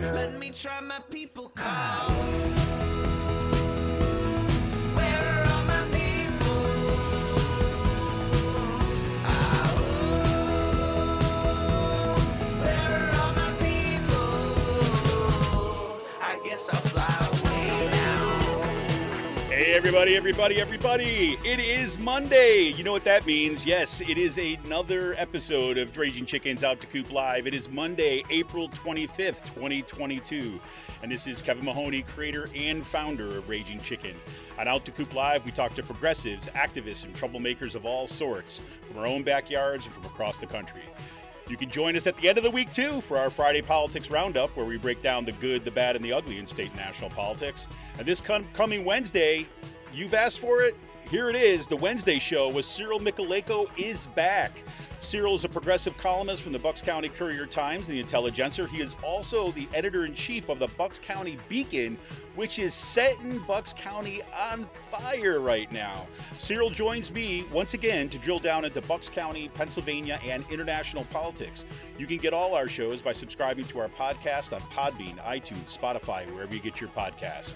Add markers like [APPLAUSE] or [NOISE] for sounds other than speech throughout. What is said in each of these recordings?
Let me try my people call. Everybody, everybody, everybody. It is Monday. You know what that means. Yes, it is another episode of Raging Chickens Out to Coop Live. It is Monday, April 25th, 2022. And this is Kevin Mahoney, creator and founder of Raging Chicken. On Out to Coop Live, we talk to progressives, activists, and troublemakers of all sorts from our own backyards and from across the country. You can join us at the end of the week, too, for our Friday Politics Roundup, where we break down the good, the bad, and the ugly in state and national politics. And this com- coming Wednesday, you've asked for it. Here it is. The Wednesday show with Cyril Mychalejko is back. Cyril is a progressive columnist from the Bucks County Courier Times and the Intelligencer. He is also the editor in chief of the Bucks County Beacon, which is setting Bucks County on fire right now. Cyril joins me once again to drill down into Bucks County, Pennsylvania, and international politics. You can get all our shows by subscribing to our podcast on Podbean, iTunes, Spotify, wherever you get your podcasts.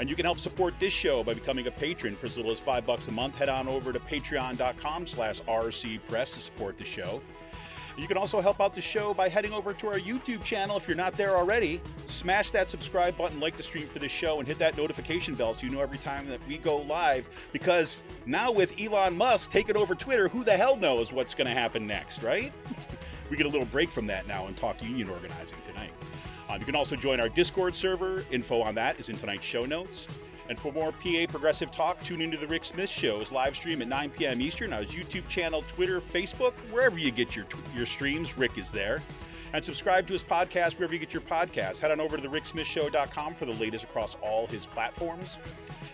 And you can help support this show by becoming a patron for as little as five bucks a month. Head on over to patreon.com slash rcpress to support the show. You can also help out the show by heading over to our YouTube channel if you're not there already. Smash that subscribe button, like the stream for this show, and hit that notification bell so you know every time that we go live. Because now with Elon Musk taking over Twitter, who the hell knows what's going to happen next, right? [LAUGHS] we get a little break from that now and talk union organizing tonight. Um, you can also join our Discord server. Info on that is in tonight's show notes. And for more PA Progressive Talk, tune into the Rick Smith Show's live stream at 9 p.m. Eastern on his YouTube channel, Twitter, Facebook, wherever you get your your streams. Rick is there. And subscribe to his podcast wherever you get your podcasts. Head on over to the ricksmithshow.com for the latest across all his platforms.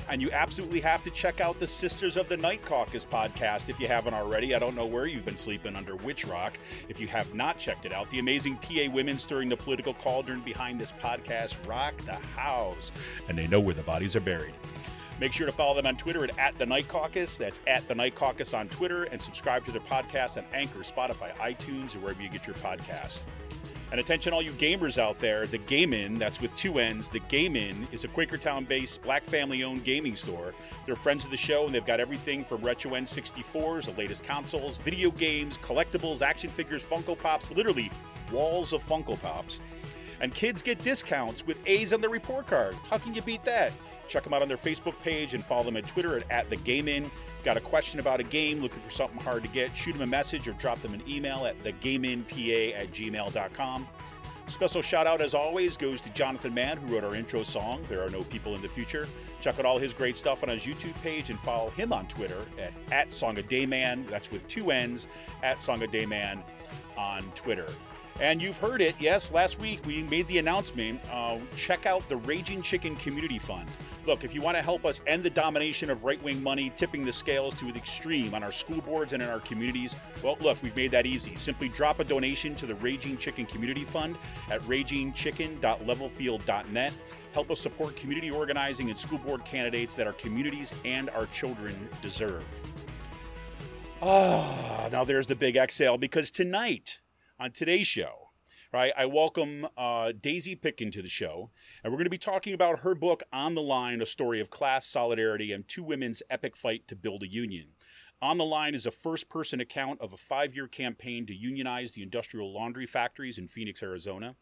And you absolutely have to check out the Sisters of the Night Caucus podcast if you haven't already. I don't know where you've been sleeping under which rock if you have not checked it out. The amazing PA women stirring the political cauldron behind this podcast rock the house, and they know where the bodies are buried. Make sure to follow them on Twitter at, at the Night Caucus. That's at the Night Caucus on Twitter, and subscribe to their podcast on Anchor, Spotify, iTunes, or wherever you get your podcasts. And attention, all you gamers out there, the Game Inn, that's with two N's, the Game Inn is a Quakertown based black family owned gaming store. They're friends of the show and they've got everything from retro N64s, the latest consoles, video games, collectibles, action figures, Funko Pops, literally walls of Funko Pops. And kids get discounts with A's on their report card. How can you beat that? Check them out on their Facebook page and follow them on Twitter at, at the Game Inn. Got a question about a game, looking for something hard to get, shoot them a message or drop them an email at thegameinpa at gmail.com. Special shout out, as always, goes to Jonathan Mann, who wrote our intro song, There Are No People in the Future. Check out all his great stuff on his YouTube page and follow him on Twitter at, at Dayman. That's with two N's, at Song of Dayman on Twitter. And you've heard it, yes, last week we made the announcement. Uh, check out the Raging Chicken Community Fund. Look, if you want to help us end the domination of right wing money tipping the scales to the extreme on our school boards and in our communities, well, look, we've made that easy. Simply drop a donation to the Raging Chicken Community Fund at ragingchicken.levelfield.net. Help us support community organizing and school board candidates that our communities and our children deserve. Ah, now there's the big exhale because tonight on today's show, right, I welcome uh, Daisy Pitkin to the show, and we're going to be talking about her book On the Line, a story of class solidarity and two women's epic fight to build a union. On the Line is a first person account of a five year campaign to unionize the industrial laundry factories in Phoenix, Arizona.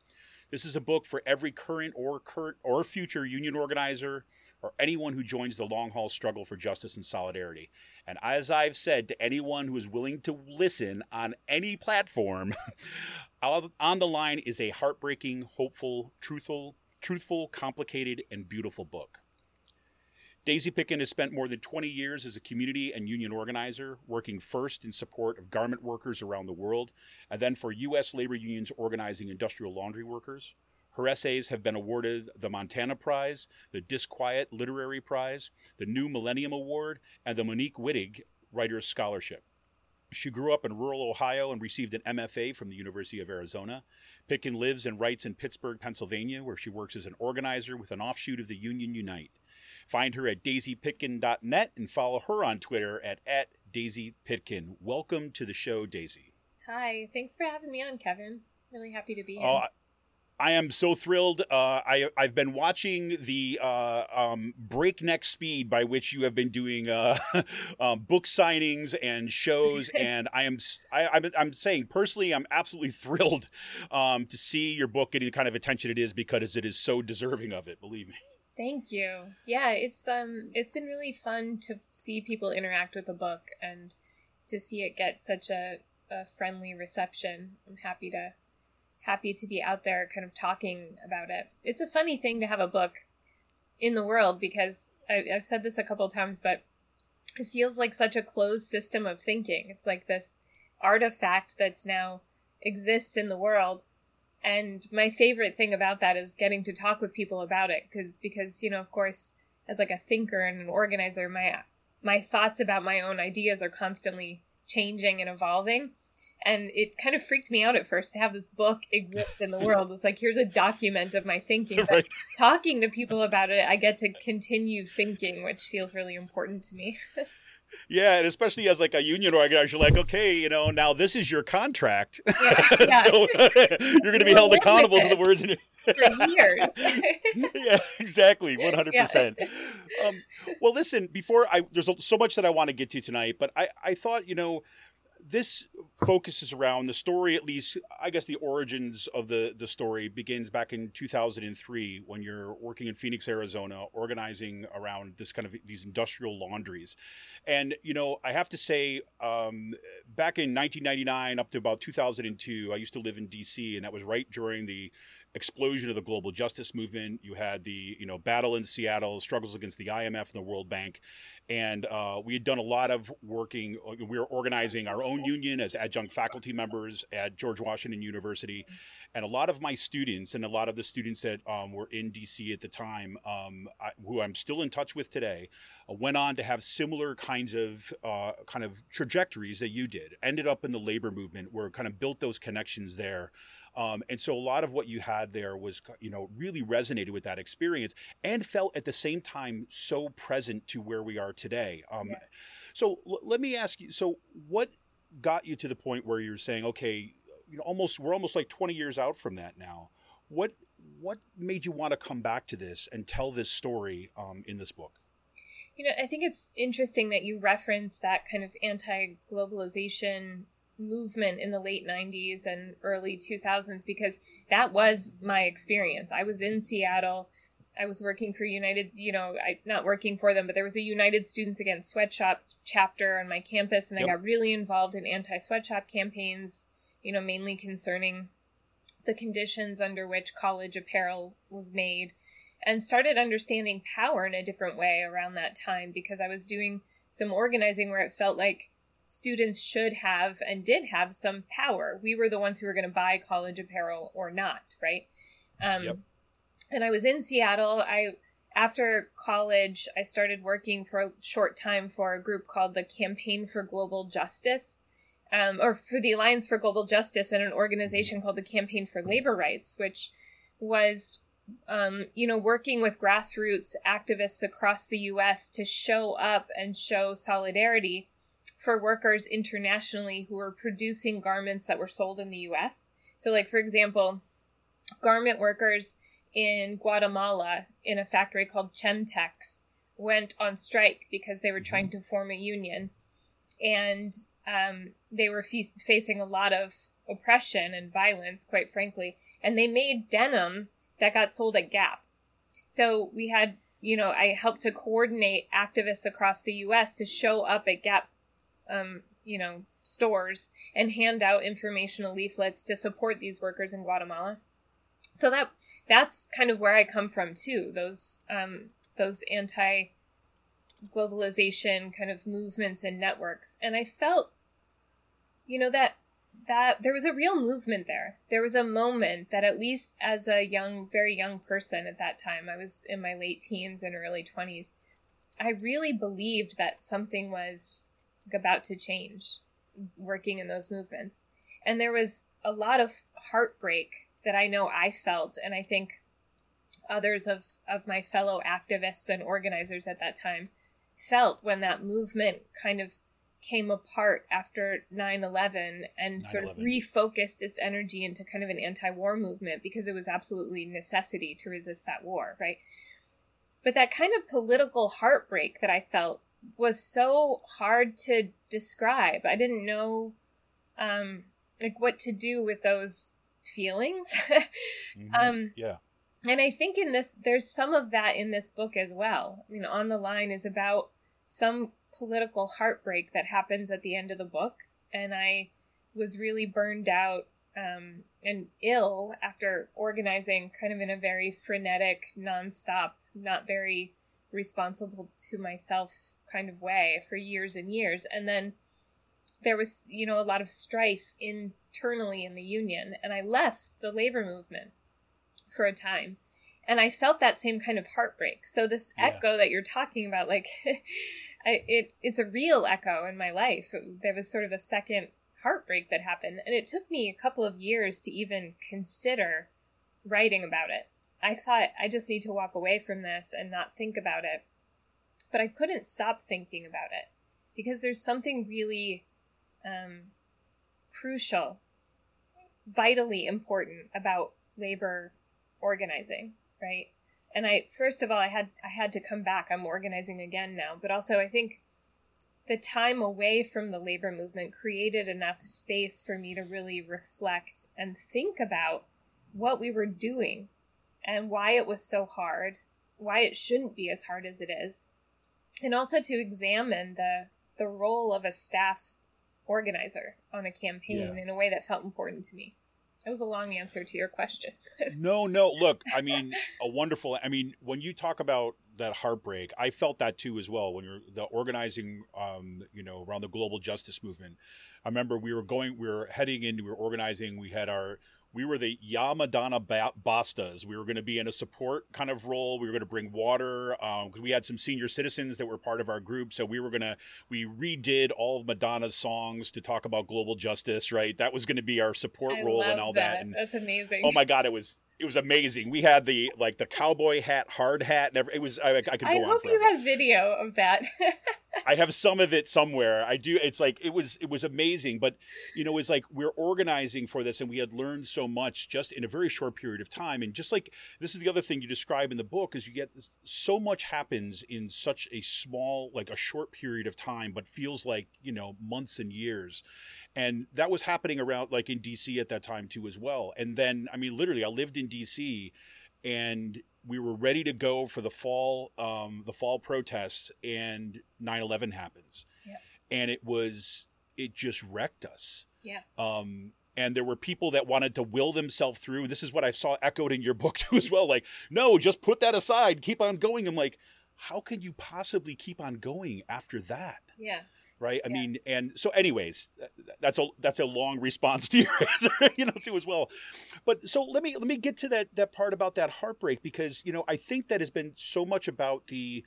This is a book for every current or current or future union organizer or anyone who joins the long haul struggle for justice and solidarity. And as I've said to anyone who is willing to listen on any platform, [LAUGHS] On the Line is a heartbreaking, hopeful, truthful, truthful, complicated, and beautiful book. Daisy Pitkin has spent more than 20 years as a community and union organizer, working first in support of garment workers around the world, and then for U.S. labor unions organizing industrial laundry workers. Her essays have been awarded the Montana Prize, the Disquiet Literary Prize, the New Millennium Award, and the Monique Wittig Writer's Scholarship. She grew up in rural Ohio and received an MFA from the University of Arizona. Pitkin lives and writes in Pittsburgh, Pennsylvania, where she works as an organizer with an offshoot of the Union Unite. Find her at daisypitkin.net and follow her on Twitter at, at daisypitkin. Welcome to the show, Daisy. Hi, thanks for having me on, Kevin. Really happy to be here. Oh, I am so thrilled. Uh, I I've been watching the uh, um, breakneck speed by which you have been doing uh, [LAUGHS] um, book signings and shows, [LAUGHS] and I am I, I'm I'm saying personally, I'm absolutely [LAUGHS] thrilled um, to see your book getting the kind of attention it is because it is so deserving of it. Believe me. Thank you. Yeah, it's um it's been really fun to see people interact with the book and to see it get such a, a friendly reception. I'm happy to happy to be out there kind of talking about it. It's a funny thing to have a book in the world because I, I've said this a couple times, but it feels like such a closed system of thinking. It's like this artifact that's now exists in the world and my favorite thing about that is getting to talk with people about it because because you know of course as like a thinker and an organizer my my thoughts about my own ideas are constantly changing and evolving. And it kind of freaked me out at first to have this book exist in the [LAUGHS] world. It's like here's a document of my thinking. [LAUGHS] But Right. talking to people about it i get to continue thinking which feels really important to me [LAUGHS] Yeah, and especially as like a union organizer, you're like, okay, you know, now this is your contract, Yeah, [LAUGHS] yeah. so [LAUGHS] you're going to be held accountable to the words in your for years [LAUGHS] yeah, exactly, one hundred percent. Um, Well, listen, before I there's so much that I want to get to tonight, but I I thought you know this focuses around the story at least i guess the origins of the the story begins back in 2003 when you're working in phoenix arizona organizing around this kind of these industrial laundries. And you know i have to say um, back in 1999 up to about 2002 i used to live in dc and that was right during the explosion of the global justice movement you had the you know battle in seattle struggles against the imf and the world bank and uh, we had done a lot of working. We were organizing our own union as adjunct faculty members at George Washington University, and a lot of my students and a lot of the students that um, were in DC at the time, um, I, who I'm still in touch with today, uh, went on to have similar kinds of uh, kind of trajectories that you did. Ended up in the labor movement, where kind of built those connections there. Um, and so a lot of what you had there was, you know, really resonated with that experience and felt at the same time so present to where we are today. Um, Yeah. So l- let me ask you: so what got you to the point where you're saying, okay, you know, almost we're almost like 20 years out from that now. What what made you want to come back to this and tell this story um, in this book? You know, I think it's interesting that you reference that kind of anti globalization movement in the late 90s and early 2000s because that was my experience. I was in Seattle. I was working for United, you know, I not working for them, but there was a United Students Against Sweatshop chapter on my campus and Yep. I got really involved in anti-sweatshop campaigns, you know, mainly concerning the conditions under which college apparel was made and started understanding power in a different way around that time because I was doing some organizing where it felt like students should have and did have some power. We were the ones who were going to buy college apparel or not, right? Um, Yep. And I was in Seattle. I after college, I started working for a short time for a group called the Campaign for Global Justice, um, or for the Alliance for Global Justice, and an organization called the Campaign for Labor Rights, which was um, you know, working with grassroots activists across the U.S. to show up and show solidarity for workers internationally who were producing garments that were sold in the U.S. So, like for example, garment workers in Guatemala in a factory called Chentex went on strike because they were trying to form a union, and um, they were fe- facing a lot of oppression and violence, quite frankly, and they made denim that got sold at Gap. So we had, you know, I helped to coordinate activists across the U.S. to show up at Gap, um, you know, stores and hand out informational leaflets to support these workers in Guatemala. So that that's kind of where I come from too. Those um, those anti globalization kind of movements and networks, and I felt, you know, that that there was a real movement there. There was a moment that at least as a young, very young person at that time, I was in my late teens and early 20s, I really believed that something was about to change working in those movements. And there was a lot of heartbreak that I know I felt and I think others of, of my fellow activists and organizers at that time felt when that movement kind of came apart after 9-11 and sort of refocused its energy into kind of an anti-war movement because it was absolutely necessity to resist that war right but that kind of political heartbreak that i felt was so hard to describe i didn't know um like what to do with those feelings [LAUGHS] Mhm. um yeah. and I think in this, there's some of that in this book as well. I mean, On the Line is about some political heartbreak that happens at the end of the book. And I was really burned out um, and ill after organizing kind of in a very frenetic, nonstop, not very responsible to myself kind of way for years and years. And then there was, you know, a lot of strife internally in the union. And I left the labor movement for a time and i felt that same kind of heartbreak so this Yeah. echo that you're talking about like [LAUGHS] I, it it's a real echo in my life there was sort of a second heartbreak that happened and it took me a couple of years to even consider writing about it i thought i just need to walk away from this and not think about it but i couldn't stop thinking about it because there's something really um, crucial vitally important about labor organizing, right? And I first of all I had I had to come back. I'm organizing again now, but also I think the time away from the labor movement created enough space for me to really reflect and think about what we were doing and why it was so hard, why it shouldn't be as hard as it is. And also to examine the the role of a staff organizer on a campaign Yeah. in a way that felt important to me. It was a long answer to your question. [LAUGHS] No, no. Look, I mean, a wonderful. I mean, when you talk about that heartbreak, I felt that too as well. When you're the organizing, um, you know, around the global justice movement. I remember we were going, we were heading in, we were organizing. We had our, we were the Yamadana ba- Bastas. We were going to be in a support kind of role. We were going to bring water um, because we had some senior citizens that were part of our group. So we were going to, we redid all of Madonna's songs to talk about global justice. Right, that was going to be our support I role and all that. And That's amazing. Oh my god, it was it was amazing. We had the like the cowboy hat, hard hat, and every, it was I, I could go I on hope you have video of that. I [LAUGHS] have some of it somewhere. I do. It's like it was it was amazing, but you know, it's like we're organizing for this, and we had learned so much just in a very short period of time. And just like this is the other thing you describe in the book is you get this, so much happens in such a small, like a short period of time, but feels like you know months and years. And that was happening around like in DC at that time too as well. And then I mean, literally, I lived in DC, and we were ready to go for the fall um, the fall protests and 9-11 happens Yeah. and it was it just wrecked us Yeah. um, and there were people that wanted to will themselves through this is what i saw echoed in your [LAUGHS] book too as well like no just put that aside keep on going i'm like how can you possibly keep on going after that yeah. Right i Yeah. mean and so anyways that's a that's a long response to your [LAUGHS] answer you know too as well but so let me let me get to that that part about that heartbreak because you know i think that has been so much about the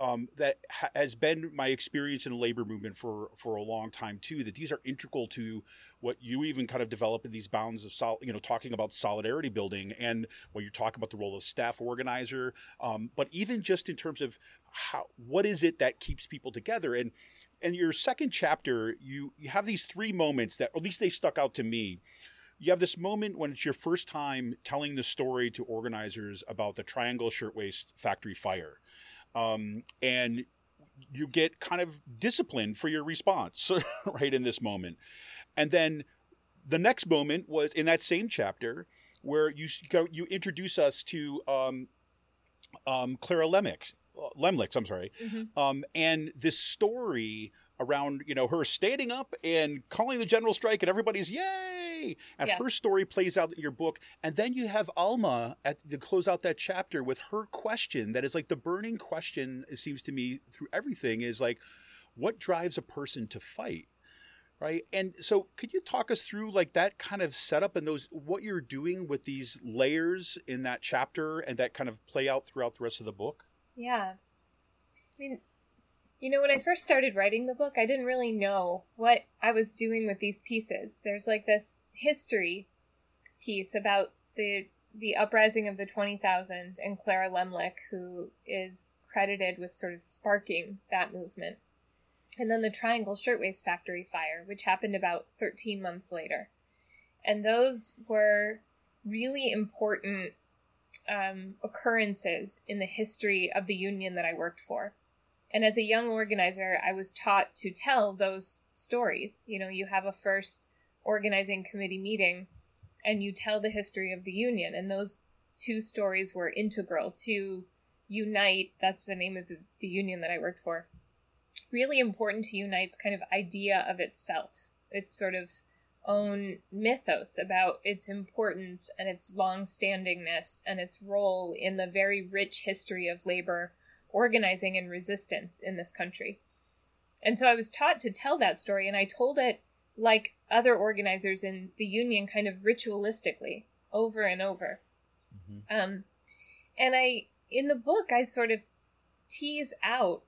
um, that ha- has been my experience in the labor movement for for a long time too. That these are integral to what you even kind of develop in these bounds of sol- you know talking about solidarity building and when you talk about the role of staff organizer, um, but even just in terms of how what is it that keeps people together and in your second chapter you you have these three moments that at least they stuck out to me. You have this moment when it's your first time telling the story to organizers about the triangle shirtwaist factory fire. Um, and you get kind of disciplined for your response [LAUGHS] right in this moment. And then the next moment was in that same chapter where you you introduce us to um, um, Clara Lemix, Lemlich, I'm sorry, Mhm. um, and this story around you know her standing up and calling the general strike and everybody's yay! And Yeah. her story plays out in your book. And then you have alma at the close out that chapter with her question that is like the burning question it seems to me through everything is like what drives a person to fight right? And so could you talk us through like that kind of setup and those what you're doing with these layers in that chapter and that kind of play out throughout the rest of the book Yeah. I mean, you know, when I first started writing the book, I didn't really know what I was doing with these pieces. There's like this history piece about the the uprising of the 20,000 and Clara Lemlich, who is credited with sort of sparking that movement. And then the Triangle Shirtwaist Factory fire, which happened about 13 months later. And those were really important um, occurrences in the history of the union that I worked for. And as a young organizer, I was taught to tell those stories. You know, you have a first organizing committee meeting and you tell the history of the union. And those two stories were integral to Unite. That's the name of the, the union that I worked for. Really important to Unite's kind of idea of itself. Its sort of own mythos about its importance and its long-standingness and its role in the very rich history of labor organizing and resistance in this country. And so I was taught to tell that story, and I told it like other organizers in the union, kind of ritualistically, over and over. Um, and I, in the book, I sort of tease out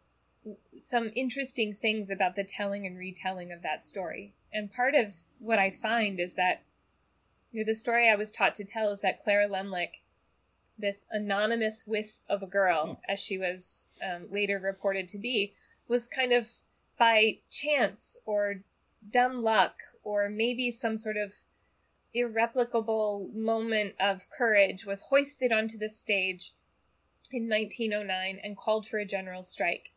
some interesting things about the telling and retelling of that story. And part of what I find is that you know, the story I was taught to tell is that Clara Lemlich, this anonymous wisp of a girl, as she was um, later reported to be, was kind of by chance or dumb luck or maybe some sort of irreplicable moment of courage was hoisted onto the stage in 1909 and called for a general strike.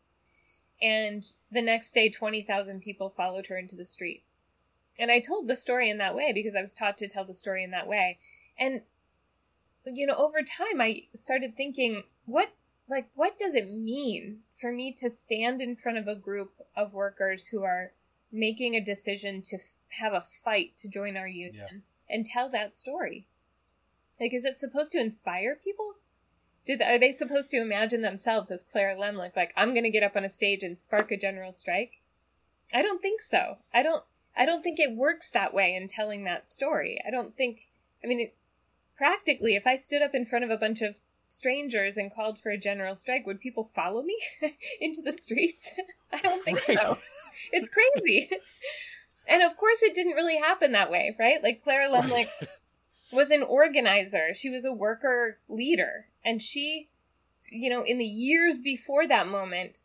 And the next day, 20,000 people followed her into the street. And I told the story in that way because I was taught to tell the story in that way. And, you know, over time, I started thinking, what, like, what does it mean for me to stand in front of a group of workers who are making a decision to f- have a fight to join our union and tell that story? Like, is it supposed to inspire people? Did are they supposed to imagine themselves as Clara Lemlich, like I'm going to get up on a stage and spark a general strike? I don't think so. I don't. I don't think it works that way in telling that story. I don't think. I mean, it, practically, if I stood up in front of a bunch of strangers and called for a general strike, would people follow me [LAUGHS] into the streets? [LAUGHS] I don't think Right. so. It's crazy. [LAUGHS] and of course, it didn't really happen that way, right? Like Clara Lemlich was an organizer. She was a worker leader. And she, you know, in the years before that moment,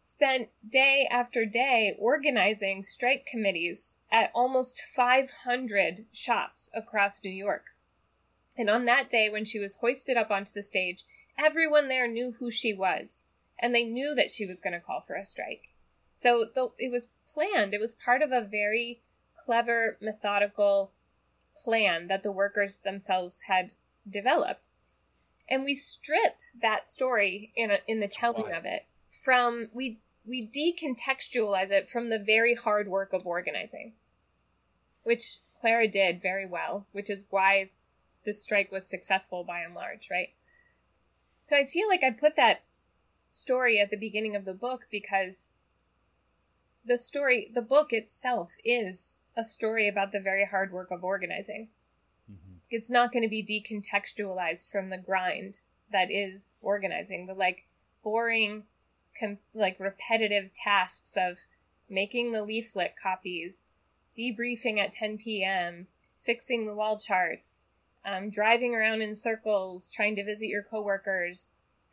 spent day after day organizing strike committees at almost 500 shops across New York. And on that day, when she was hoisted up onto the stage, everyone there knew who she was, and they knew that she was going to call for a strike. So though it was planned, it was part of a very clever, methodical plan that the workers themselves had developed. And we strip that story in a, in the telling Why? of it from we we decontextualize it from the very hard work of organizing, which Clara did very well, which is why the strike was successful by and large, right? So I feel like I put that story at the beginning of the book because the story, the book itself is a story about the very hard work of organizing. It's not going to be decontextualized from the grind that is organizing, the like boring, com- like repetitive tasks of making the leaflet copies, debriefing at 10 p.m., fixing the wall charts, um, driving around in circles, trying to visit your coworkers,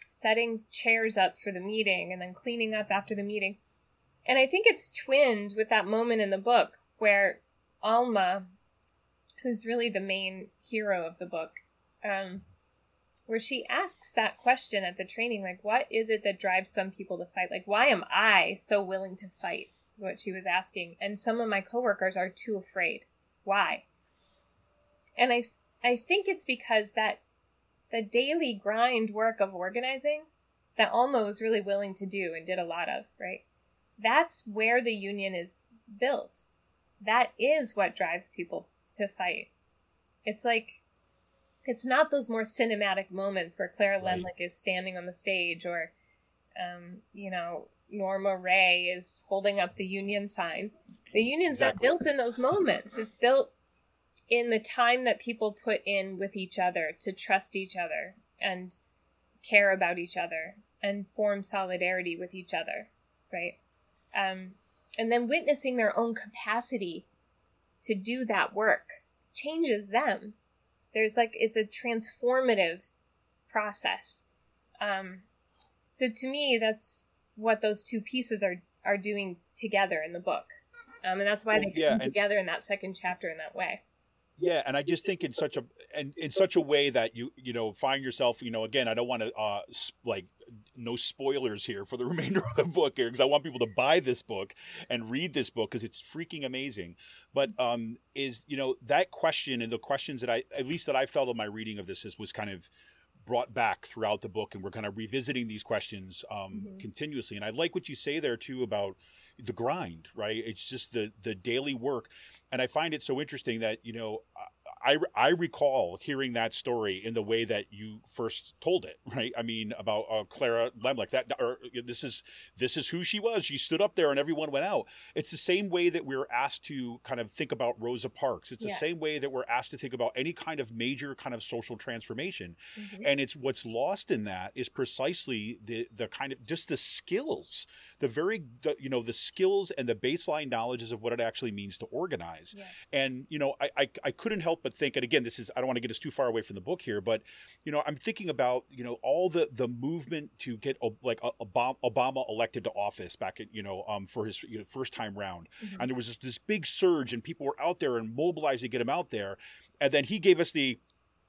setting chairs up for the meeting, and then cleaning up after the meeting. And I think it's twinned with that moment in the book where Alma, who's really the main hero of the book, um, where she asks that question at the training, like, what is it that drives some people to fight? Like, why am I so willing to fight? Is what she was asking. And some of my coworkers are too afraid. Why? And I, I think it's because that the daily grind work of organizing that Alma was really willing to do and did a lot of, right? That's where the union is built. That is what drives people to fight. It's like it's not those more cinematic moments where Clara Right. Lemlich is standing on the stage or um, you know, Norma Rae is holding up the union sign. The union's Exactly. not built in those moments. It's built in the time that people put in with each other to trust each other and care about each other and form solidarity with each other, right? Um, and then witnessing their own capacity to do that work changes them. there's like it's a transformative process. Um, so to me, that's what those two pieces are are doing together in the book, um, and that's why they yeah, come and- together in that second chapter in that way. Yeah, and I just think in such a and in such a way that you you know find yourself you know again I don't want to uh like no spoilers here for the [LAUGHS] remainder of the book here because I want people to buy this book and read this book because it's freaking amazing. But um is you know that question and the questions that I at least that I felt in my reading of this is was kind of brought back throughout the book and we're kind of revisiting these questions um Mhm. continuously and I like what you say there too about the grind right it's just the the daily work and I find it so interesting that you know I I recall hearing that story in the way that you first told it, [LAUGHS] right? I mean about uh, Clara Lemlich. That or this is this is who she was. She stood up there and everyone went out. It's the same way that we're asked to kind of think about Rosa Parks. It's the Yes. same way that we're asked to think about any kind of major kind of social transformation. Mhm. And it's what's lost in that is precisely the the kind of just the skills, the very the, you know the skills and the baseline knowledges of what it actually means to organize. Yeah. And you know, I, I I couldn't help but think, and again, this is I don't want to get us too far away from the book here, but you know, I'm thinking about you know all the the movement to get like Obama, Obama elected to office back at you know um for his you know, first time round, Mhm. and there was this, this big surge, and people were out there and mobilized to get him out there, and then he gave us the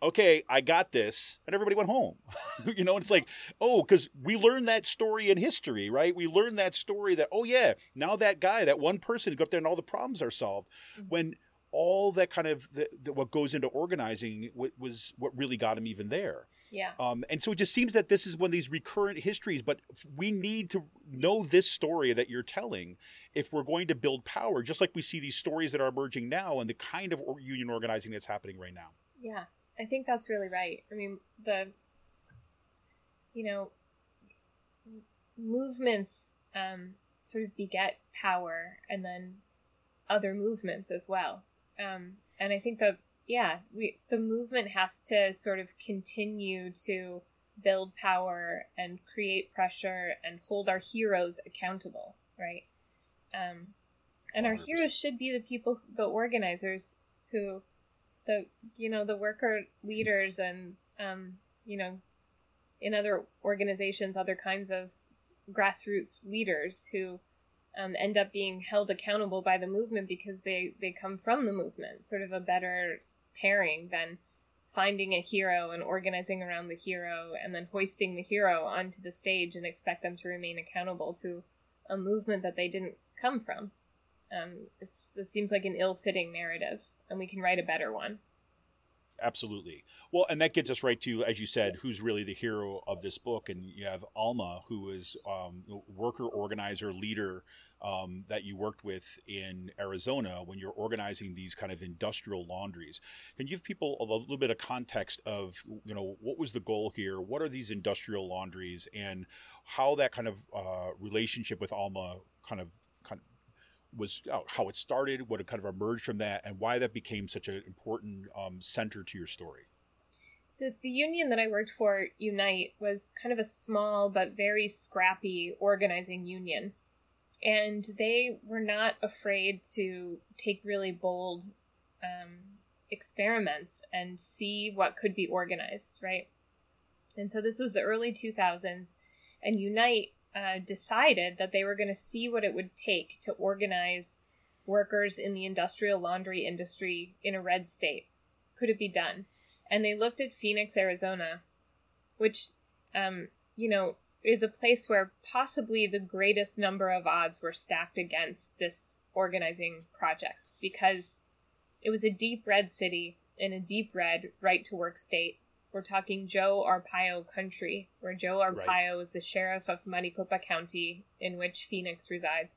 okay, I got this, and everybody went home. [LAUGHS] you know, it's like, oh, because we learned that story in history, right? We learned that story that, oh yeah, now that guy, that one person, go up there and all the problems are solved. Mhm. When all that kind of the, the, what goes into organizing wa- was what really got him even there. Yeah. Um, and so it just seems that this is one of these recurrent histories, but we need to know this story that you're telling if we're going to build power, just like we see these stories that are emerging now and the kind of or- union organizing that's happening right now. Yeah, I think that's really right. I mean, the you know movements um, sort of beget power, and then other movements as well. Um, and I think that yeah, we the movement has to sort of continue to build power and create pressure and hold our heroes accountable, right? Um, and our 100%. heroes should be the people, the organizers who the you know the worker leaders and um, you know in other organizations other kinds of grassroots leaders who um, end up being held accountable by the movement because they they come from the movement sort of a better pairing than finding a hero and organizing around the hero and then hoisting the hero onto the stage and expect them to remain accountable to a movement that they didn't come from um, it's it seems like an ill-fitting narrative and we can write a better one Absolutely. Well, and that gets us right to, as you said, who's really the hero of this book. And you have Alma, who is um, a worker organizer leader um, that you worked with in Arizona when you're organizing these kind of industrial laundries. Can you give people a little bit of context of, you know, what was the goal here? What are these industrial laundries and how that kind of uh, relationship with Alma kind of was uh, how it started, what it kind of emerged from that, and why that became such an important um, center to your story. So the union that I worked for, Unite, was kind of a small but very scrappy organizing union. And they were not afraid to take really bold um, experiments and see what could be organized, right? And so this was the early 2000s, and Unite uh, decided that they were going to see what it would take to organize workers in the industrial laundry industry in a red state. Could it be done? and they looked at Phoenix, Arizona, which, um, you know, is a place where possibly the greatest number of odds were stacked against this organizing project because it was a deep red city in a deep red right to work state. We're talking Joe Arpaio country, where Joe Arpaio is the sheriff of Maricopa County, in which Phoenix resides.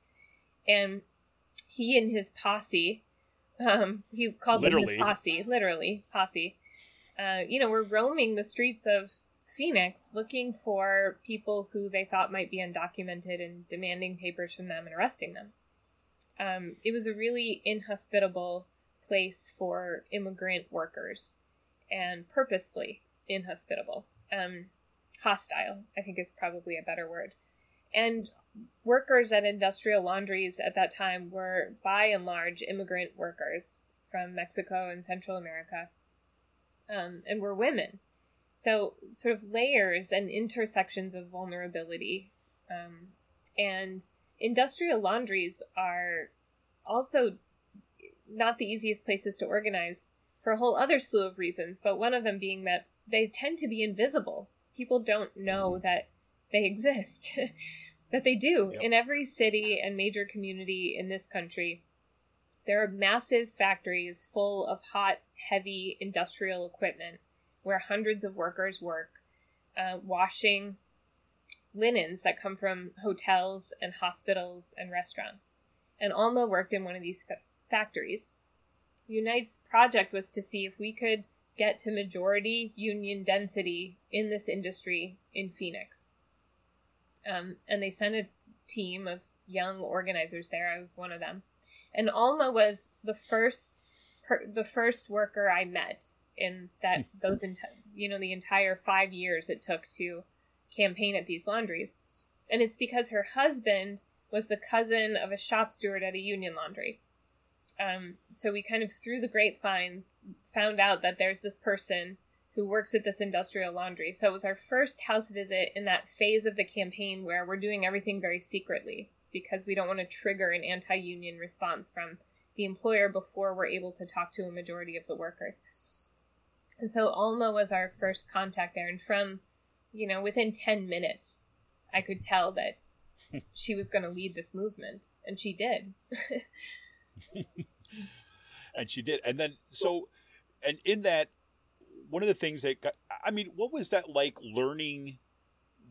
And he and his posse, um, he called them Literally. his posse, literally, posse, uh, you know, were roaming the streets of Phoenix looking for people who they thought might be undocumented and demanding papers from them and arresting them. Um, it was a really inhospitable place for immigrant workers and purposefully inhospitable. Um, hostile, I think, is probably a better word. And workers at industrial laundries at that time were, by and large, immigrant workers from Mexico and Central America um, and were women. So, sort of layers and intersections of vulnerability. Um, and industrial laundries are also not the easiest places to organize for a whole other slew of reasons, but one of them being that they tend to be invisible. People don't know that they exist, [LAUGHS] that they do. Yep. In every city and major community in this country, there are massive factories full of hot, heavy industrial equipment where hundreds of workers work, uh, washing linens that come from hotels and hospitals and restaurants. And Alma worked in one of these fa- factories. Unite's project was to see if we could get to majority union density in this industry in Phoenix. Um, and they sent a team of young organizers there. I was one of them. And Alma was the first per, the first worker I met in that [LAUGHS] those enti- you know the entire 5 years it took to campaign at these laundries. And it's because her husband was the cousin of a shop steward at a union laundry. Um, so we kind of through the grapevine found out that there's this person who works at this industrial laundry. So it was our first house visit in that phase of the campaign where we're doing everything very secretly because we don't want to trigger an anti union response from the employer before we're able to talk to a majority of the workers. And so Alma was our first contact there. And from, you know, within 10 minutes, I could tell that [LAUGHS] she was going to lead this movement. And she did. [LAUGHS] [LAUGHS] and she did. And then so and in that one of the things that got, i mean what was that like learning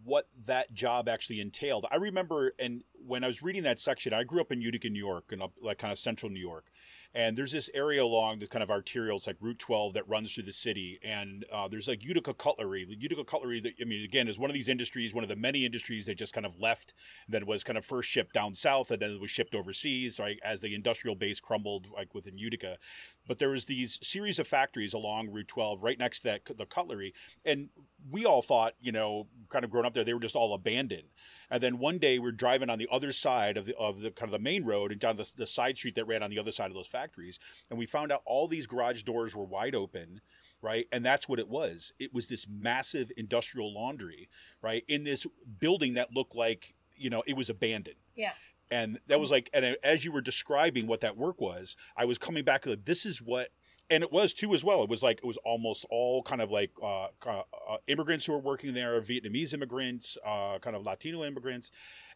what that job actually entailed? I remember and when i was reading that section i grew up in utica new york and like kind of central new york and there's this area along the kind of arterials like route 12 that runs through the city. And uh, there's like utica cutlery. Utica cutlery that i mean again is one of these industries one of the many industries that just kind of left that was kind of first shipped down south and then it was shipped overseas right as the industrial base crumbled like within utica. But there was these series of factories along route 12 right next to that the cutlery. And we all thought you know kind of growing up there they were just all abandoned and then one day we're driving on the other side of the of the kind of the main road and down the, the side street that ran on the other side of those factories, and we found out all these garage doors were wide open, right? And that's what it was. It was this massive industrial laundry, right, in this building that looked like you know it was abandoned. yeah. And that was like, and as you were describing what that work was, I was coming back to like, this is what and it was too as well. It was like it was almost all kind of like uh, uh, immigrants who were working there, Vietnamese immigrants, uh, kind of Latino immigrants,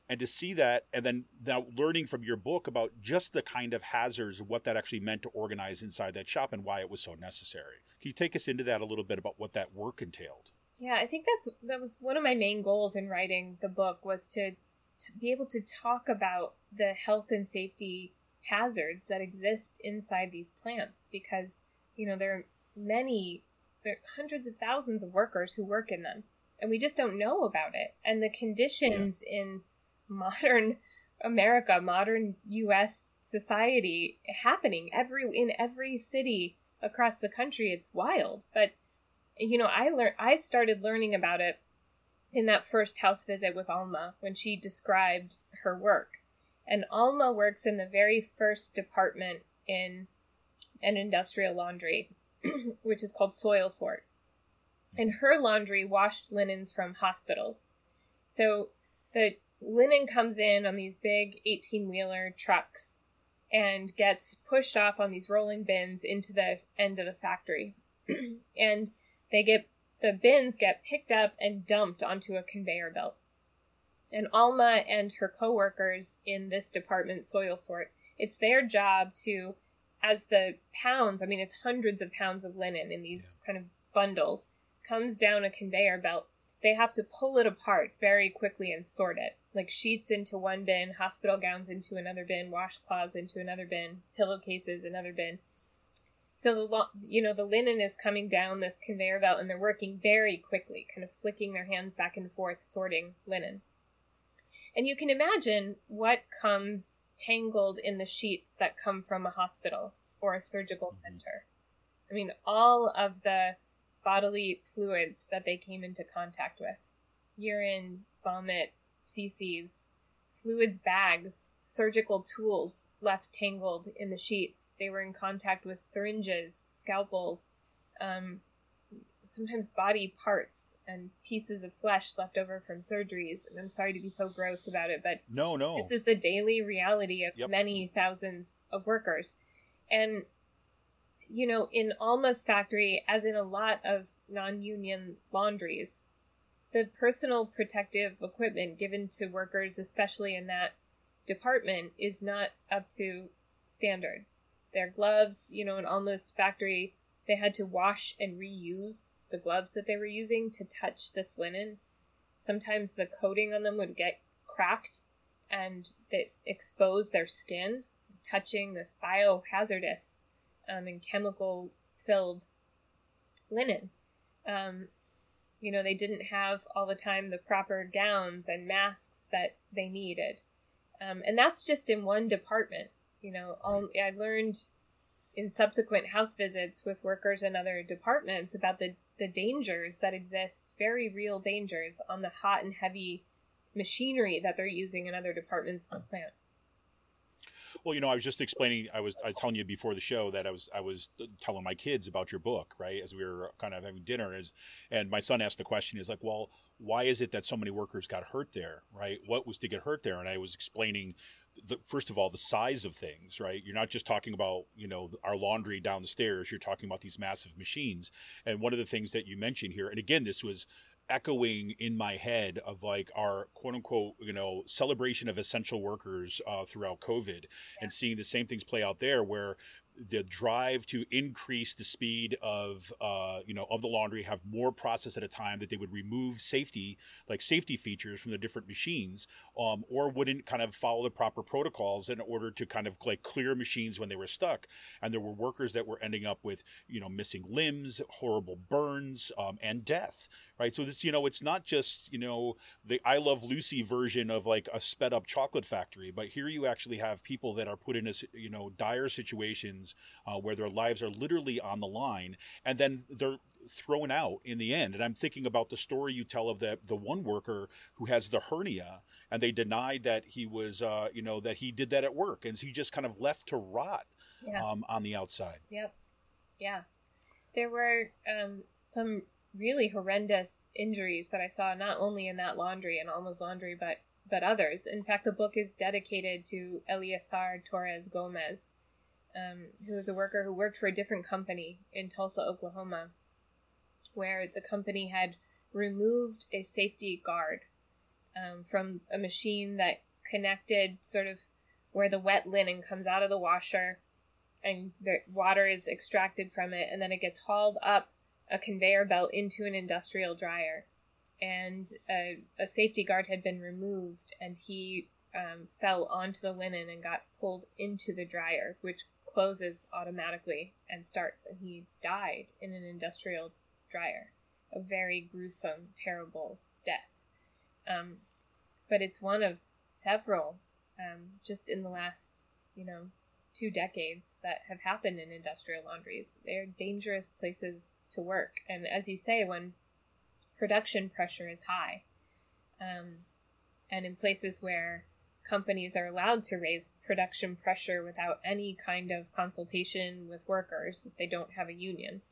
and to see that, and then now learning from your book about just the kind of hazards, what that actually meant to organize inside that shop, and why it was so necessary. Can you take us into that a little bit about what that work entailed? Yeah, I think that's that was one of my main goals in writing the book was to to be able to talk about the health and safety hazards that exist inside these plants because you know there are many there are hundreds of thousands of workers who work in them and we just don't know about it. And the conditions in modern America, modern US society happening every in every city across the country it's wild. But you know I learned I started learning about it in that first house visit with Alma when she described her work. And Alma works in the very first department in an industrial laundry, [CLEARS THROAT] which is called Soil Sort. And her laundry washed linens from hospitals. So the linen comes in on these big 18 wheeler trucks and gets pushed off on these rolling bins into the end of the factory. [CLEARS THROAT] and they get the bins get picked up and dumped onto a conveyor belt. And Alma and her coworkers in this department, Soil Sort, it's their job to, as the pounds, I mean, it's hundreds of pounds of linen in these kind of bundles, comes down a conveyor belt. They have to pull it apart very quickly and sort it. Like sheets into one bin, hospital gowns into another bin, washcloths into another bin, pillowcases another bin. So the lo- you know the linen is coming down this conveyor belt and they're working very quickly, kind of flicking their hands back and forth sorting linen. And you can imagine what comes tangled in the sheets that come from a hospital or a surgical center. I mean, all of the bodily fluids that they came into contact with urine, vomit, feces, fluids bags, surgical tools left tangled in the sheets. They were in contact with syringes, scalpels, um, sometimes body parts and pieces of flesh left over from surgeries. And I'm sorry to be so gross about it, but No, no. this is the daily reality of Yep. many thousands of workers. And, you know, in Alma's factory, as in a lot of non union laundries, the personal protective equipment given to workers, especially in that department, is not up to standard. Their gloves, you know, in Alma's factory, they had to wash and reuse the gloves that they were using to touch this linen. Sometimes the coating on them would get cracked and that expose their skin, touching this biohazardous um, and chemical filled linen. Um, you know, they didn't have all the time the proper gowns and masks that they needed. Um, and that's just in one department. You know, all, I learned in subsequent house visits with workers in other departments about the, the dangers that exist, very real dangers on the hot and heavy machinery that they're using in other departments of the plant. Well, you know, I was just explaining. I was I was telling you before the show that I was I was telling my kids about your book, right? As we were kind of having dinner, is and my son asked the question, is like, well, why is it that so many workers got hurt there, right? What was to get hurt there? And I was explaining. The, first of all, the size of things, right? You're not just talking about, you know, our laundry down the stairs. You're talking about these massive machines. And one of the things that you mentioned here, and again, this was echoing in my head of like our quote unquote you know celebration of essential workers uh, throughout covid and seeing the same things play out there where the drive to increase the speed of uh, you know of the laundry have more process at a time that they would remove safety like safety features from the different machines um, or wouldn't kind of follow the proper protocols in order to kind of like clear machines when they were stuck. And there were workers that were ending up with you know missing limbs horrible burns um, and death right so this you know it's not just you know the i love lucy version of like a sped up chocolate factory but here you actually have people that are put in a you know dire situations uh, where their lives are literally on the line and then they're thrown out in the end and i'm thinking about the story you tell of the the one worker who has the hernia and they denied that he was uh, you know that he did that at work and so he just kind of left to rot Yeah. um, on the outside Yep. Yeah. There were um, some really horrendous injuries that I saw not only in that laundry and Alma's laundry, but but others. In fact, the book is dedicated to Eleazar Torres Gomez, um, who was a worker who worked for a different company in Tulsa, Oklahoma, where the company had removed a safety guard um, from a machine that connected sort of where the wet linen comes out of the washer and the water is extracted from it and then it gets hauled up a conveyor belt into an industrial dryer and a, a safety guard had been removed and he um, fell onto the linen and got pulled into the dryer which closes automatically and starts and he died in an industrial dryer. A very gruesome terrible death. Um, but it's one of several um, just in the last you know two decades that have happened in industrial laundries. They're dangerous places to work. And as you say, when production pressure is high, um, and in places where companies are allowed to raise production pressure without any kind of consultation with workers if they don't have a union,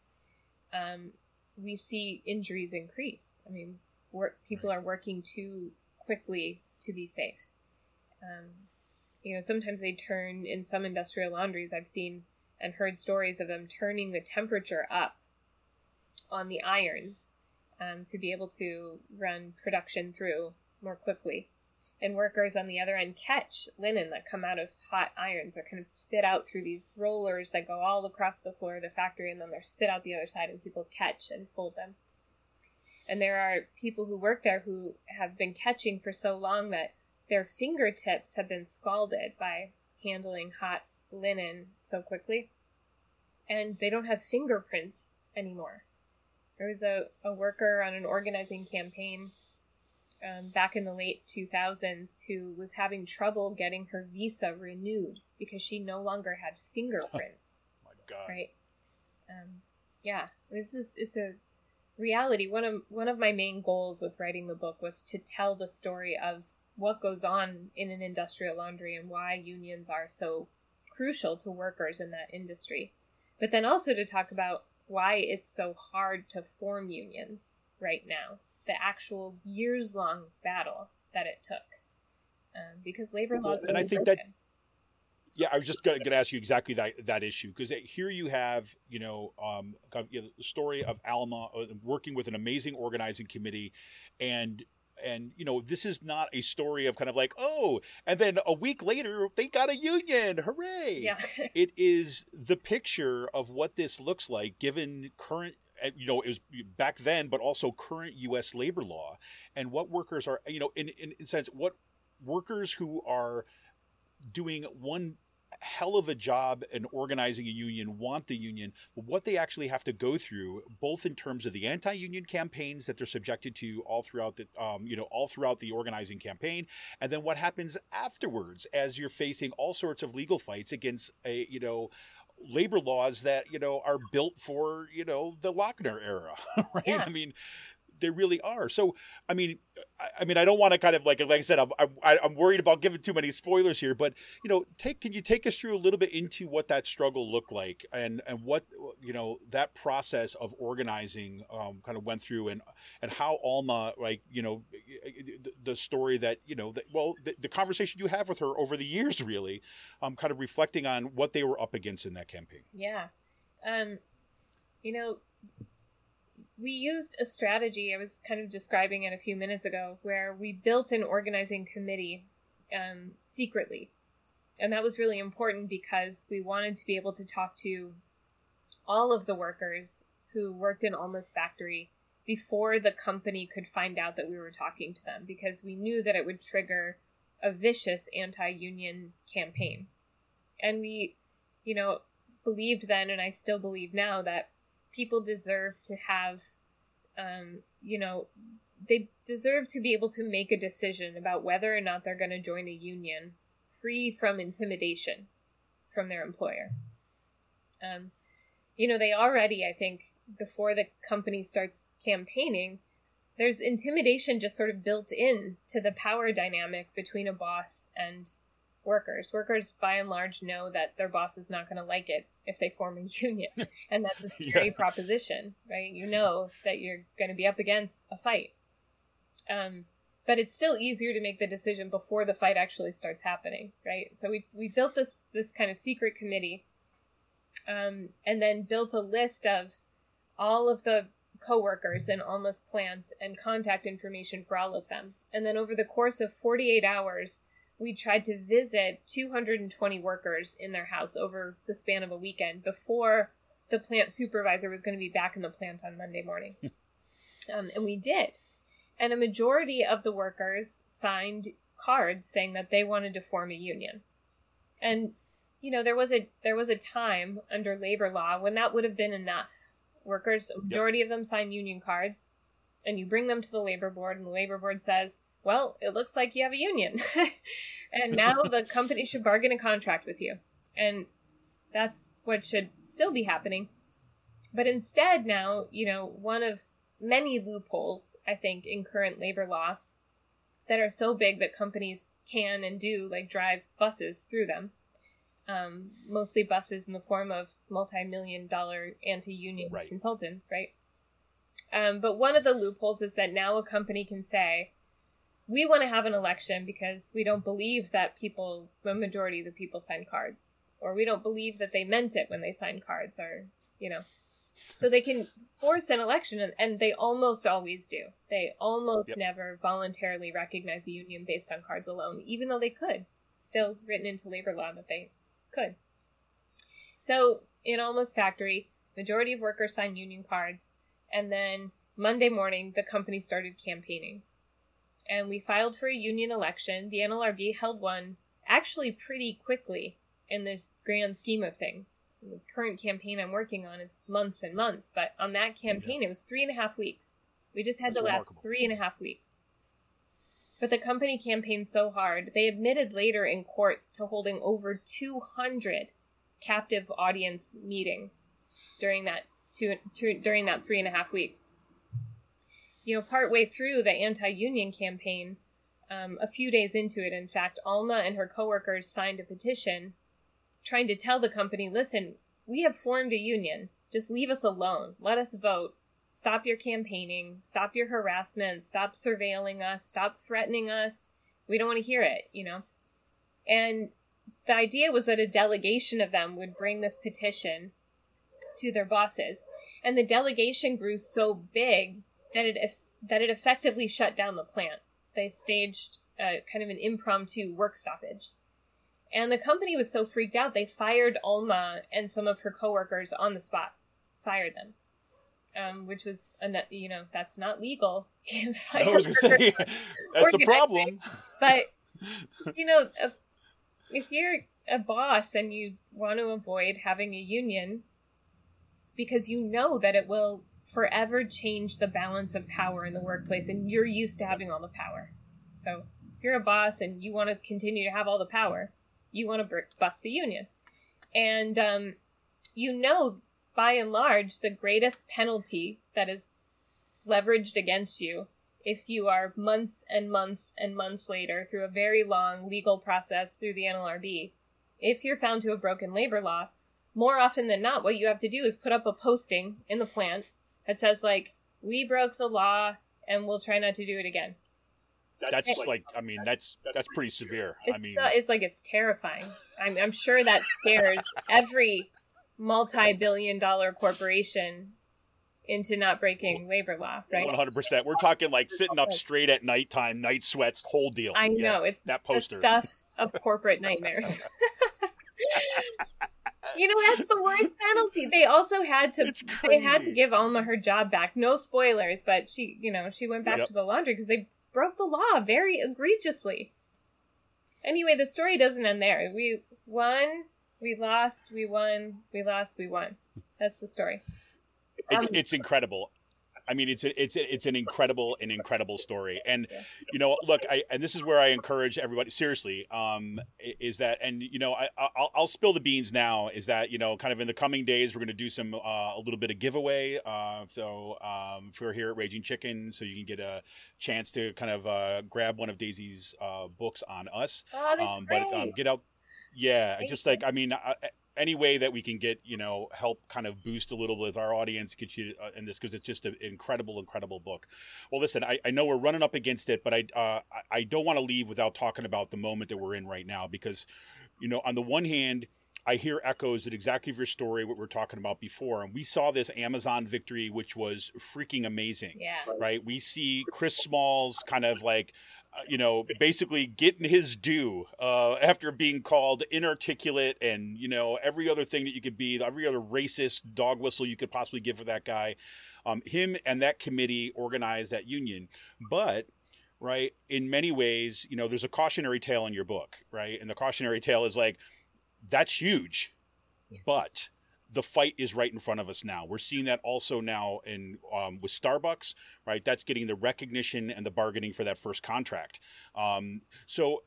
um, we see injuries increase. I mean, work, people are working too quickly to be safe. Um, you know, sometimes they turn in some industrial laundries. I've seen and heard stories of them turning the temperature up on the irons um, to be able to run production through more quickly. And workers on the other end catch linen that come out of hot irons. They're kind of spit out through these rollers that go all across the floor of the factory, and then they're spit out the other side, and people catch and fold them. And there are people who work there who have been catching for so long that their fingertips have been scalded by handling hot linen so quickly. And they don't have fingerprints anymore. There was a, a worker on an organizing campaign um, back in the late 2000s who was having trouble getting her visa renewed because she no longer had [LAUGHS] fingerprints my god right um yeah this is it's a reality one of one of my main goals with writing the book was to tell the story of what goes on in an industrial laundry and why unions are so crucial to workers in that industry but then also to talk about why it's so hard to form unions right now. The actual years long battle that it took. Um, because labor laws are And I think that- Yeah, I was just going to ask you exactly that that issue because here you have you know um, kind of, you know, the story of Alma uh, working with an amazing organizing committee, and and you know this is not a story of kind of like oh and then a week later they got a union hooray Yeah. [LAUGHS] it is the picture of what this looks like given current uh, you know it was back then but also current US labor law and what workers are you know in in, in sense what workers who are doing one hell of a job in organizing a union want the union but what they actually have to go through both in terms of the anti-union campaigns that they're subjected to all throughout the um, you know all throughout the organizing campaign and then what happens afterwards as you're facing all sorts of legal fights against a you know labor laws that you know are built for you know the Lochner era [LAUGHS] right Yeah. i mean they really are so i mean I, I mean i don't want to kind of like like i said I'm, I'm i'm worried about giving too many spoilers here but you know take can you take us through a little bit into what that struggle looked like and and what you know that process of organizing um, kind of went through and and how alma like you know the, the story that you know that well the, the conversation you have with her over the years really um kind of reflecting on what they were up against in that campaign Yeah. Um, you know, we used a strategy I was kind of describing it a few minutes ago where we built an organizing committee um, secretly. And that was really important because we wanted to be able to talk to all of the workers who worked in Alma's factory before the company could find out that we were talking to them because we knew that it would trigger a vicious anti union campaign. And we, you know, believed then, and I still believe now, that people deserve to have, um, you know, they deserve to be able to make a decision about whether or not they're going to join a union free from intimidation from their employer. Um, you know, they already, I think, before the company starts campaigning, there's intimidation just sort of built in to the power dynamic between a boss and workers. Workers, by and large, know that their boss is not going to like it if they form a [LAUGHS] union, and that's a [LAUGHS] scary Yeah. proposition, right? You know that you're going to be up against a fight. Um, but it's still easier to make the decision before the fight actually starts happening, right? So we we built this this kind of secret committee, um, and then built a list of all of the coworkers in Alma's plant and contact information for all of them. And then over the course of 48 hours, we tried to visit 220 workers in their house over the span of a weekend before the plant supervisor was going to be back in the plant on Monday morning. [LAUGHS] um, and we did. And a majority of the workers signed cards saying that they wanted to form a union. And you know, there was a there was a time under labor law when that would have been enough. Workers, a majority of them sign union cards, and you bring them to the labor board, and the labor board says, "Well, it looks like you have a union, [LAUGHS] and now the [LAUGHS] company should bargain a contract with you." And that's what should still be happening. But instead, now you know one of many loopholes I think in current labor law that are so big that companies can and do like drive buses through them um, mostly buses in the form of multi-million dollar anti-union Right. consultants, right? Um, but one of the loopholes is that now a company can say, "We want to have an election because we don't believe that people, the majority of the people, signed cards, or we don't believe that they meant it when they signed cards, or you know." So they can force an election, and, and they almost always do. They almost Yep. never voluntarily recognize a union based on cards alone, even though they could. Still written into labor law that they could. So in Alma's Factory, majority of workers signed union cards, and then Monday morning the company started campaigning. And we filed for a union election. The NLRB held one actually pretty quickly in this grand scheme of things. The current campaign I'm working on, it's months and months, but on that campaign it was three and a half weeks. We just had That's to last three and a half weeks. But the company campaigned so hard, they admitted later in court to holding over 200 captive audience meetings during that two, two during that three and a half weeks. You know, partway through the anti-union campaign, um, a few days into it, in fact, Alma and her coworkers signed a petition trying to tell the company, "Listen, we have formed a union. Just leave us alone. Let us vote. Stop your campaigning. Stop your harassment. Stop surveilling us. Stop threatening us. We don't want to hear it, you know? And the idea was that a delegation of them would bring this petition to their bosses. And the delegation grew so big that it that it effectively shut down the plant. They staged uh, kind of an impromptu work stoppage. And the company was so freaked out, they fired Alma and some of her coworkers on the spot. Fired them. Um, which was, a, you know, that's not legal. [LAUGHS] You can't fire I was gonna say workers. [LAUGHS] that's a problem. But, [LAUGHS] you know, if, if you're a boss and you want to avoid having a union because you know that it will forever change the balance of power in the workplace and you're used to having all the power. So, if you're a boss and you want to continue to have all the power, you want to bust the union. And um, you know, by and large, the greatest penalty that is leveraged against you if you are months and months and months later through a very long legal process through the NLRB, if you're found to have broken labor law, more often than not, what you have to do is put up a posting in the plant that says, like, we broke the law and we'll try not to do it again. That's like, I mean, that's that's pretty severe. It's, I mean, uh, it's like it's terrifying. I'm, I'm sure that scares every multi billion dollar corporation into not breaking labor law, right? one hundred percent. We're talking like sitting up straight at nighttime, night sweats, whole deal. I Yeah, know it's that the poster. stuff of corporate nightmares. [LAUGHS] [LAUGHS] you know that's the worst penalty. They also had to they had to give Alma her job back. No spoilers, but she you know she went back Yep. to the laundry because they broke the law very egregiously. Anyway, the story doesn't end there. We won, we lost, we won, we lost, we won. That's the story. It's, Um, it's incredible. I mean, it's a, it's a, it's an incredible, an incredible [LAUGHS] story. And you know, look, I and this is where I encourage everybody. Seriously, um, is that and you know, I I'll, I'll spill the beans now. Is that you know, kind of in the coming days, we're going to do some uh, a little bit of giveaway. Uh, so um, if you're here at Raging Chicken, so you can get a chance to kind of uh, grab one of Daisy's uh, books on us. Oh, that's um, great. but um, get out yeah Thank just like i mean uh, any way that we can get you know help kind of boost a little bit with our audience get you uh, in this because it's just an incredible incredible book well listen i, I know we're running up against it but i uh, I- don't want to leave without talking about the moment that we're in right now because you know on the one hand I hear echoes at exactly of your story, what we are talking about before. And we saw this Amazon victory, which was freaking amazing yeah. right? We see Chris Smalls kind of like, you know, basically getting his due uh, after being called inarticulate and, you know, every other thing that you could be, every other racist dog whistle you could possibly give for that guy. Um, him and that committee organized that union. But, right, in many ways, you know, there's a cautionary tale in your book, right? And the cautionary tale is like, that's huge. But the fight is right in front of us now. We're seeing that also now in um, with Starbucks, right? That's getting the recognition and the bargaining for that first contract. Um, so,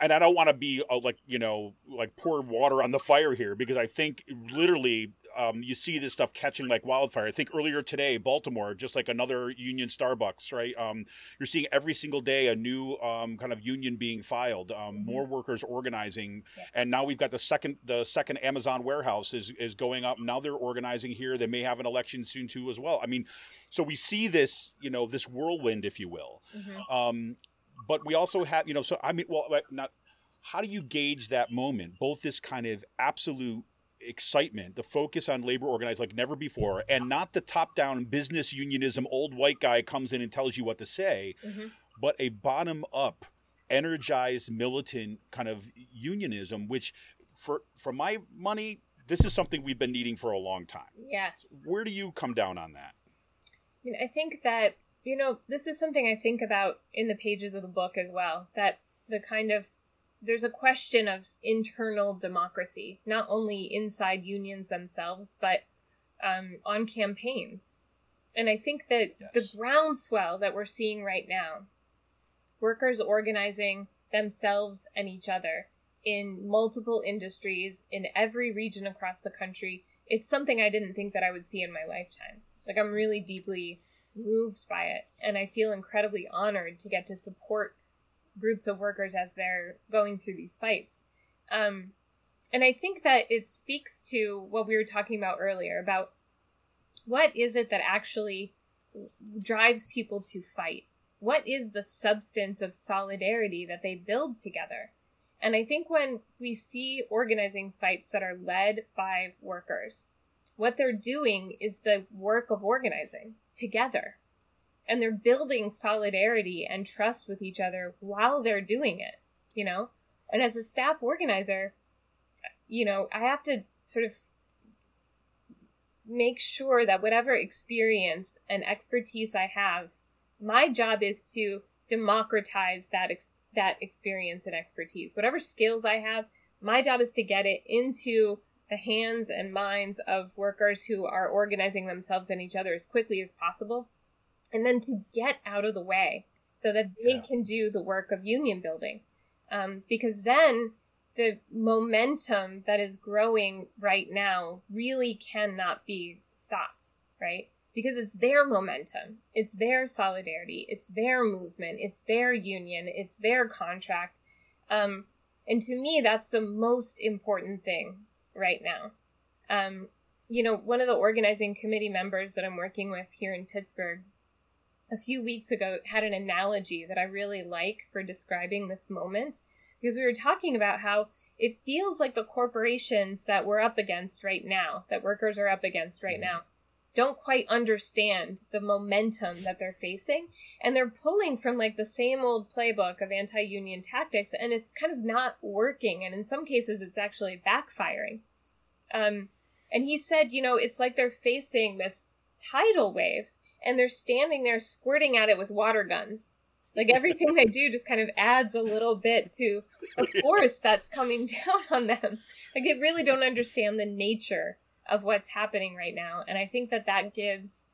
and I don't want to be uh, like you know like pour water on the fire here because I think literally um, you see this stuff catching like wildfire. I think earlier today, Baltimore, just like another union Starbucks, right? Um, you're seeing every single day a new um, kind of union being filed, um, more workers organizing, Yeah. and now we've got the second the second Amazon warehouse is is going up. Now they're organizing here. They may have an election soon too as well. I mean, so we see this you know this whirlwind, if you will. Mhm. But we also have, you know, so I mean, well, not. How do you gauge that moment? Both this kind of absolute excitement, the focus on labor organized like never before, and not the top-down business unionism. Old white guy comes in and tells you what to say, Mhm. but a bottom-up, energized, militant kind of unionism. Which, for for my money, this is something we've been needing for a long time. Yes. Where do you come down on that? I mean, I think that, you know, this is something I think about in the pages of the book as well. That the kind of, there's a question of internal democracy, not only inside unions themselves, but um, on campaigns. And I think that the groundswell that we're seeing right now, workers organizing themselves and each other in multiple industries in every region across the country, it's something I didn't think that I would see in my lifetime. Like I'm really deeply moved by it and I feel incredibly honored to get to support groups of workers as they're going through these fights. Um, and I think that it speaks to what we were talking about earlier about what is it that actually drives people to fight? What is the substance of solidarity that they build together? And I think when we see organizing fights that are led by workers, what they're doing is the work of organizing together. And they're building solidarity and trust with each other while they're doing it, you know? And as a staff organizer, you know, I have to sort of make sure that whatever experience and expertise I have, my job is to democratize that ex- that experience and expertise. Whatever skills I have, my job is to get it into the hands and minds of workers who are organizing themselves and each other as quickly as possible, and then to get out of the way so that they Yeah. can do the work of union building. Um, because then the momentum that is growing right now really cannot be stopped, right? Because it's their momentum, it's their solidarity, it's their movement, it's their union, it's their contract. Um, and to me, that's the most important thing right now. Um, you know, one of the organizing committee members that I'm working with here in Pittsburgh a few weeks ago had an analogy that I really like for describing this moment because we were talking about how it feels like the corporations that we're up against right now, that workers are up against right now, don't quite understand the momentum that they're facing. And they're pulling from like the same old playbook of anti union tactics, and it's kind of not working. And in some cases, it's actually backfiring. Um, and he said, you know, it's like they're facing this tidal wave and they're standing there squirting at it with water guns. Like everything they do just kind of adds a little bit to the [LAUGHS] force that's coming [LAUGHS] down on them. Like they really don't understand the nature of what's happening right now. And I think that that gives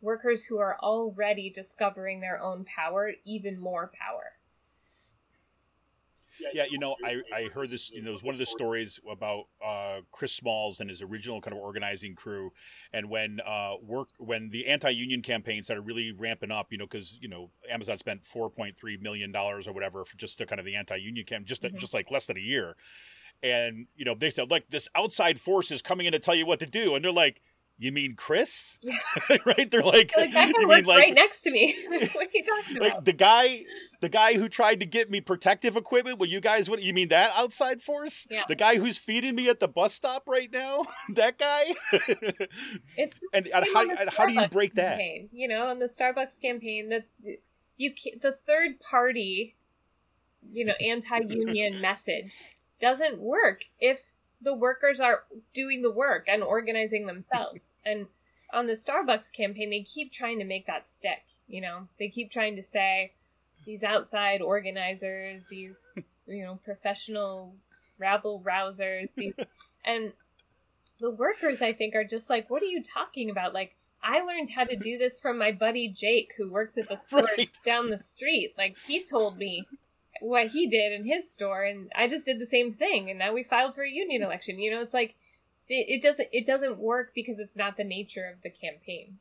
workers who are already discovering their own power even more power. Yeah, you know, I, I heard this. You know, it was one of the stories about uh, Chris Smalls and his original kind of organizing crew, and when uh, work when the anti-union campaign started really ramping up. You know, because you know Amazon spent four point three million dollars or whatever for just to kind of the anti-union camp, just Mhm. just like less than a year. And you know, they said like this outside force is coming in to tell you what to do, and they're like, "You mean Chris?" [LAUGHS] right? They're like, Like that [LAUGHS] guy "You worked like right next to me. [LAUGHS] what are you talking about? like the guy the guy who tried to get me protective equipment well you guys what you mean that outside force Yeah. the guy who's feeding me at the bus stop right now that guy It's and, and how, and how do you break that Campaign. You know, on the Starbucks campaign, that you the third party, you know, anti-union message doesn't work if the workers are doing the work and organizing themselves. [LAUGHS] And on the Starbucks campaign, they keep trying to make that stick. You know, they keep trying to say these outside organizers, these [LAUGHS] you know professional rabble rousers, these [LAUGHS] and the workers i think are just like what are you talking about like i learned how to do this from my buddy jake who works at the store Right. down the street like he told me what he did in his store and i just did the same thing and now we filed for a union election. You know it's like it, it doesn't it doesn't work because it's not the nature of the campaign.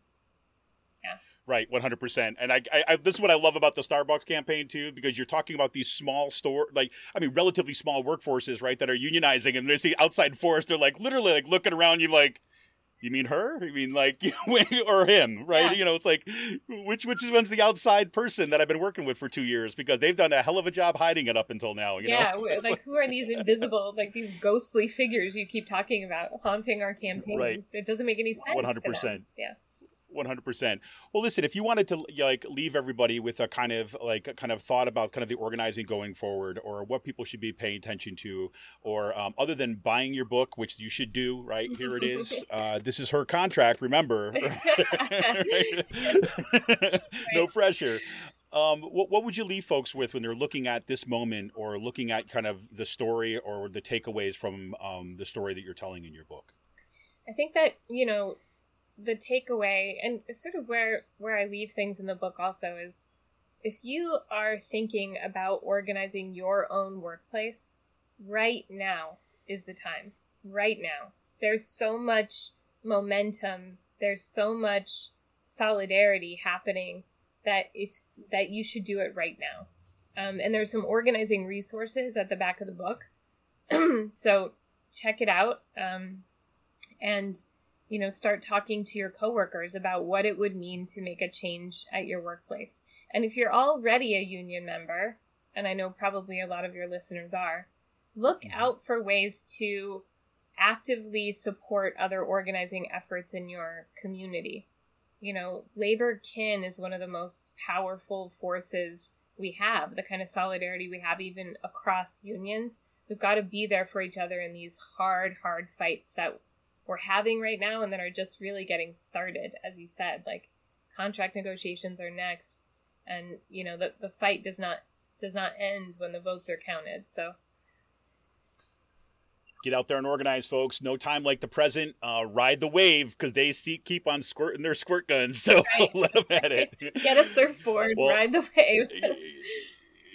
Yeah. right 100% and I, I, I this is what i love about the starbucks campaign too because you're talking about these small store like i mean relatively small workforces right that are unionizing and they see outside force they're like literally like looking around you like you mean her? You mean like [LAUGHS] or him, right? Yeah. You know, it's like which which one's the outside person that I've been working with for two years because they've done a hell of a job hiding it up until now. You yeah know, w- like who are these invisible like these ghostly figures you keep talking about haunting our campaign Right. it doesn't make any sense 100%. yeah One hundred percent. Well, listen, if you wanted to like leave everybody with a kind of like a kind of thought about kind of the organizing going forward, or what people should be paying attention to, or um, other than buying your book, which you should do, right? Here it is. [LAUGHS] Uh, this is her contract. Remember, [LAUGHS] no pressure. Um, what, what would you leave folks with when they're looking at this moment, or looking at kind of the story or the takeaways from um, the story that you're telling in your book? I think that you know the takeaway and sort of where where I leave things in the book also is if you are thinking about organizing your own workplace right now is the time. Right now. There's so much momentum. There's so much solidarity happening that if that you should do it right now. Um, and there's some organizing resources at the back of the book. [CLEARS THROAT] So check it out. Um, and you know start talking to your coworkers about what it would mean to make a change at your workplace. And if you're already a union member and i know probably a lot of your listeners are look Mhm. out for ways to actively support other organizing efforts in your community. You know labor kin is one of the most powerful forces we have the kind of solidarity we have even across unions. We've got to be there for each other in these hard hard fights that we're having right now and that are just really getting started as you said like contract negotiations are next and you know the, the fight does not does not end when the votes are counted so Get out there and organize, folks. No time like the present. Uh, ride the wave because they see, keep on squirting their squirt guns. [LAUGHS] So Right. let them at it. [LAUGHS] get a surfboard Well, ride the wave [LAUGHS]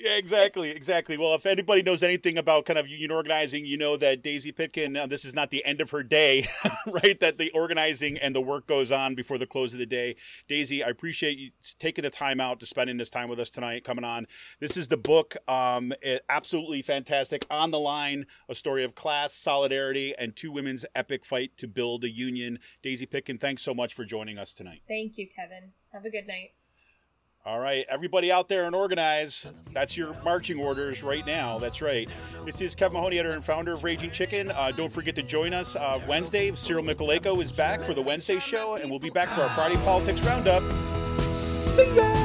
Yeah, exactly, exactly. Well, if anybody knows anything about kind of union organizing, you know that Daisy Pitkin, uh, this is not the end of her day, [LAUGHS] right? That the organizing and the work goes on before the close of the day. Daisy, I appreciate you taking the time out to spending this time with us tonight, coming on. This is the book, um, it- absolutely fantastic. On the line, a story of class, solidarity, and two women's epic fight to build a union. Daisy Pitkin, thanks so much for joining us tonight. thank you kevin have a good night All right, everybody out there and organize. That's your marching orders right now. That's right. This is Kevin Mahoney, editor and founder of Raging Chicken. Uh, don't forget to join us uh, Wednesday. Cyril Mychalejko is back for the Wednesday show, and we'll be back for our Friday Politics Roundup. See ya!